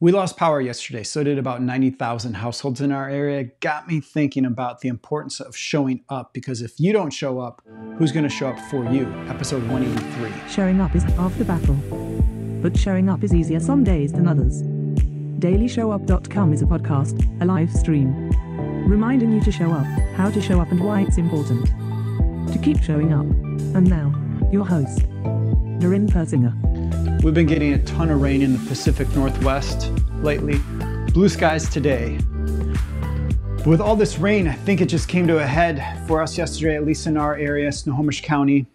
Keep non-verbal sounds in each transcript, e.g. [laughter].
We lost power yesterday, so did about 90,000 households in our area. Got me thinking about the importance of showing up because if you don't show up, who's going to show up for you? Episode 183. Showing up is half the battle. But showing up is easier some days than others. DailyShowUp.com is a podcast, a live stream, reminding you to show up, how to show up, and why it's important to keep showing up. And now, your host, Darren Persinger. We've been getting a ton of rain in the Pacific Northwest lately. Blue skies today. With all this rain, I think it just came to a head for us yesterday, at least in our area, Snohomish County.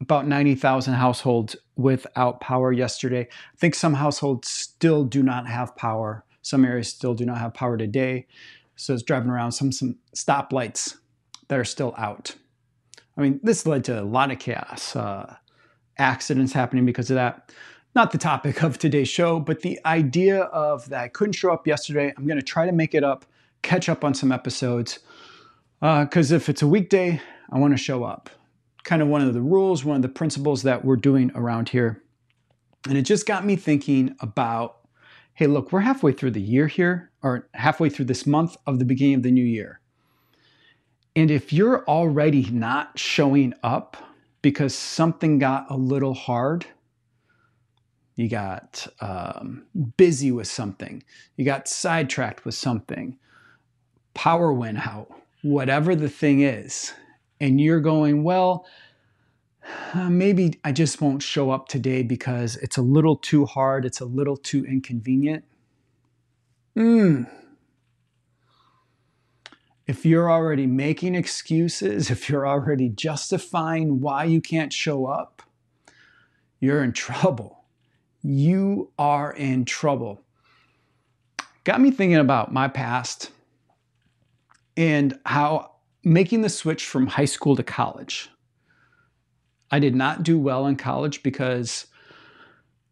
About 90,000 households without power yesterday. I think some households still do not have power. Some areas still do not have power today. So it's driving around some some stoplights that are still out. I mean, this led to a lot of chaos. Uh, accidents happening because of that. Not the topic of today's show, but the idea of that I couldn't show up yesterday. I'm going to try to make it up, catch up on some episodes. Because uh, if it's a weekday, I want to show up. Kind of one of the rules, one of the principles that we're doing around here. And it just got me thinking about hey, look, we're halfway through the year here, or halfway through this month of the beginning of the new year. And if you're already not showing up, because something got a little hard. You got um, busy with something. You got sidetracked with something. Power went out, whatever the thing is. And you're going, well, uh, maybe I just won't show up today because it's a little too hard, it's a little too inconvenient. Hmm if you're already making excuses, [laughs] if you're already justifying why you can't show up, you're in trouble. You are in trouble. Got me thinking about my past and how making the switch from high school to college. I did not do well in college because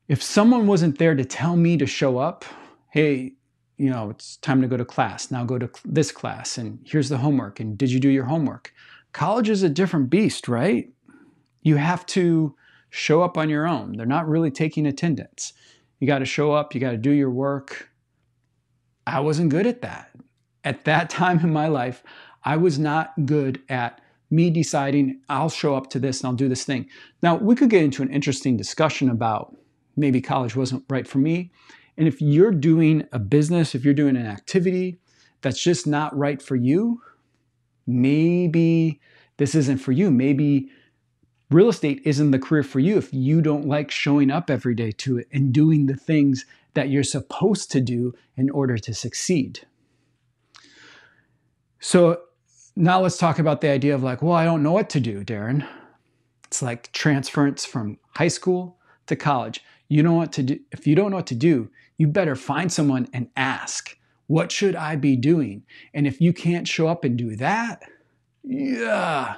if someone wasn't there to tell me to show up, hey, you know, it's time to go to class. Now go to this class, and here's the homework. And did you do your homework? College is a different beast, right? You have to show up on your own. They're not really taking attendance. You got to show up, you got to do your work. I wasn't good at that. At that [laughs] time in my life, I was not good at me deciding I'll show up to this and I'll do this thing. Now, we could get into an interesting discussion about maybe college wasn't right for me and if you're doing a business, if you're doing an activity that's just not right for you, maybe this isn't for you. Maybe real estate isn't the career for you if you don't like showing up every day to it and doing the things that you're supposed to do in order to succeed. So now let's talk about the idea of like, well, I don't know what to do, Darren. It's like transference from high school to college. You know what to do. If you don't know what to do, you better find someone and ask, what should I be doing? And if you can't show up and do that, yeah,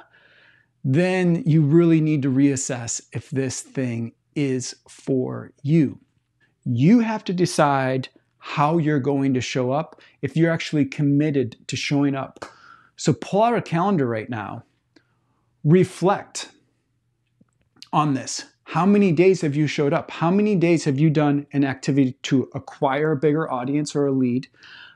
then you really need to reassess if this thing is for you. You have to decide how you're going to show up if you're actually committed to showing up. So pull out a calendar right now, reflect on this. How many days have you showed up? How many days have you done an activity to acquire a bigger audience or a lead?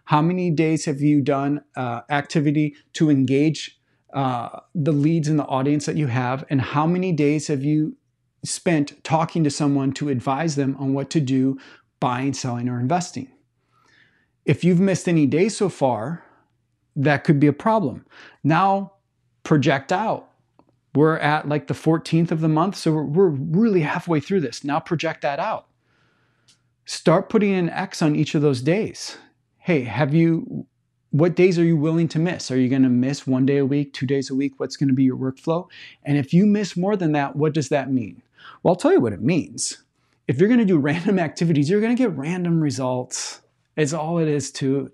How many days have you done uh, activity to engage uh, the leads in the audience that you have? And how many days have you spent talking to someone to advise them on what to do buying, selling, or investing? If you've missed any days so far, that could be a problem. Now project out we're at like the 14th of the month, so we're, we're really halfway through this. Now project that out. Start putting an X on each of those days. Hey, have you, what days are you willing to miss? Are you going to miss one day a week, two days a week? What's going to be your workflow? And if you miss more than that, what does that mean? Well, I'll tell you what it means. If you're going to do [laughs] random activities, you're going to get random results. It's all it is to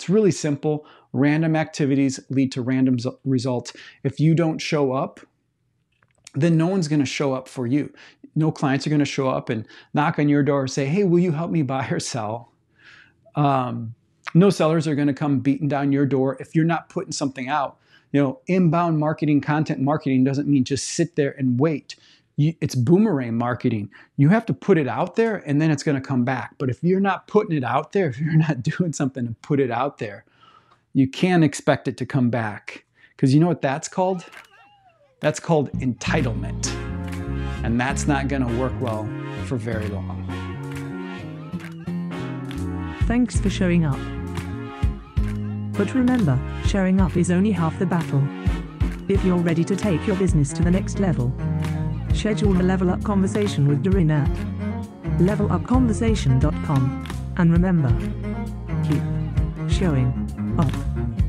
it's really simple. Random activities lead to random results. If you don't show up, then no one's going to show up for you. No clients are going to show up and knock on your door and say, Hey, will you help me buy or sell? Um, no sellers are going to come beating down your door if you're not putting something out. You know, inbound marketing, content marketing doesn't mean just sit there and wait. you, it's boomerang marketing. You have to put it out there and then it's going to come back. But if you're not putting it out there, [laughs] if you're not doing something to put it out there, you can't expect it to come back. Because you know what that's called? That's called entitlement. And that's not going to work well for very long. Thanks for showing up. But remember, showing up is only half the battle. If you're ready to take your business to the next level, schedule a level up conversation with Doreen at levelupconversation.com. And remember, keep showing up.